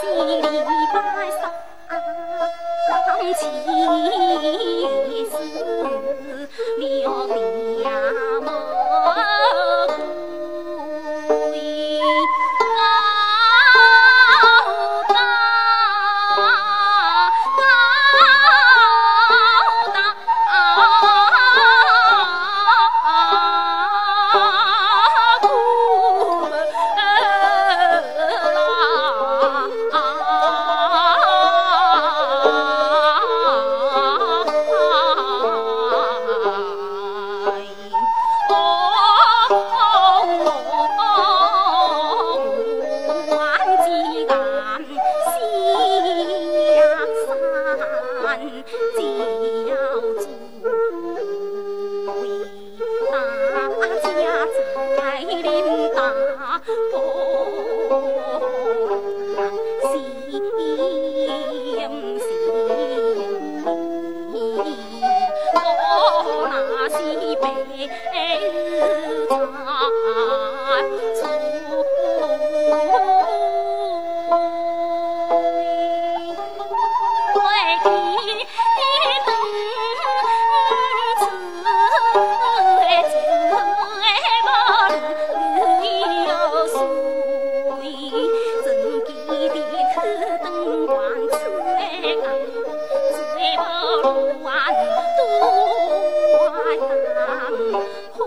心里。你要。